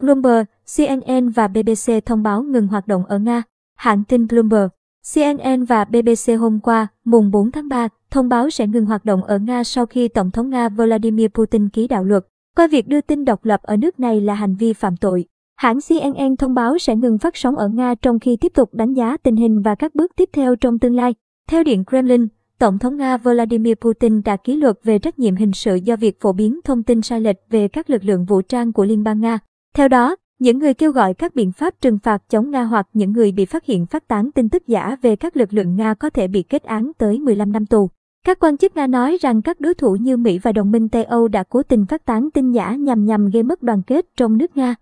Bloomberg, CNN và BBC thông báo ngừng hoạt động ở Nga. Hãng tin Bloomberg, CNN và BBC hôm qua, mùng 4 tháng 3, thông báo sẽ ngừng hoạt động ở Nga sau khi Tổng thống Nga Vladimir Putin ký đạo luật, coi việc đưa tin độc lập ở nước này là hành vi phạm tội. Hãng CNN thông báo sẽ ngừng phát sóng ở Nga trong khi tiếp tục đánh giá tình hình và các bước tiếp theo trong tương lai. Theo Điện Kremlin, Tổng thống Nga Vladimir Putin đã ký luật về trách nhiệm hình sự do việc phổ biến thông tin sai lệch về các lực lượng vũ trang của Liên bang Nga. Theo đó, những người kêu gọi các biện pháp trừng phạt chống Nga hoặc những người bị phát hiện phát tán tin tức giả về các lực lượng Nga có thể bị kết án tới 15 năm tù. Các quan chức Nga nói rằng các đối thủ như Mỹ và đồng minh Tây Âu đã cố tình phát tán tin giả nhằm nhằm gây mất đoàn kết trong nước Nga.